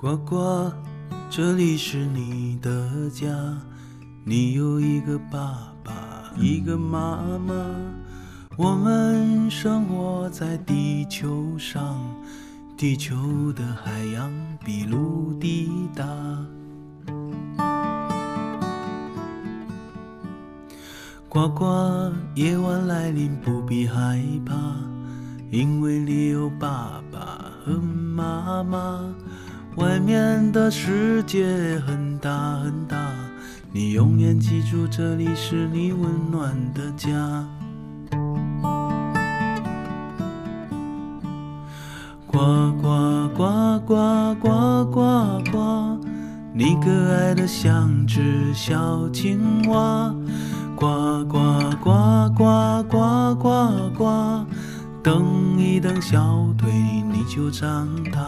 呱呱，这里是你的家，你有一个爸爸，一个妈妈，我们生活在地球上，地球的海洋比陆地大。呱呱，夜晚来临不必害怕，因为你有爸爸和妈妈。外面的世界很大很大，你永远记住这里是你温暖的家。呱呱呱呱呱呱呱，你可爱的像只小青蛙。呱呱呱呱呱呱呱，蹬一蹬小腿你就长大。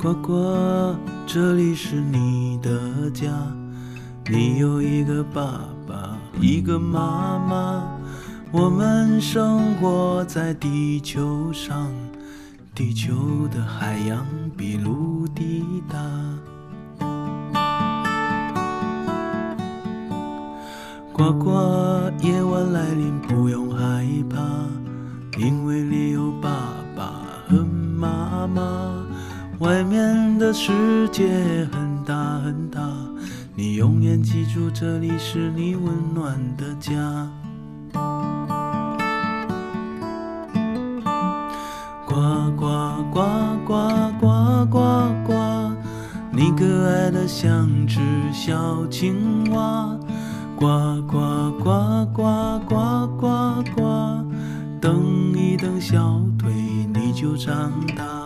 呱呱，这里是你的家，你有一个爸爸，一个妈妈，我们生活在地球上，地球的海洋比陆地大。呱呱，夜晚来临不用害怕，因为你有爸爸和妈妈。外面的世界很大很大，你永远记住这里是你温暖的家。呱呱呱呱呱呱呱，你可爱的像只小青蛙。呱呱呱呱呱呱呱，蹬一蹬小腿你就长大。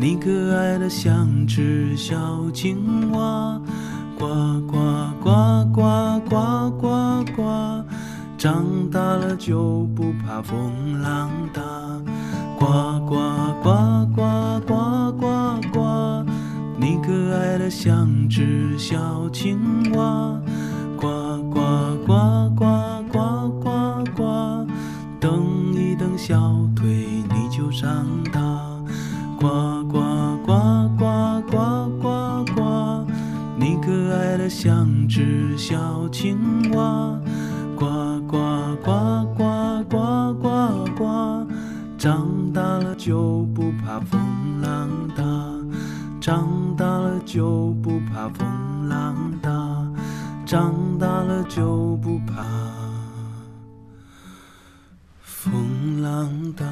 你可爱的像只小青蛙。呱呱呱呱呱呱呱，长大了就不怕风浪大。呱呱呱呱呱呱呱，你可爱的像只小青蛙。呱呱呱呱呱呱呱，蹬一蹬小腿你就长像只小青蛙。呱呱呱呱呱呱呱，长大了就不怕风浪大。长大了就不怕风浪大。长大了就不怕风浪大。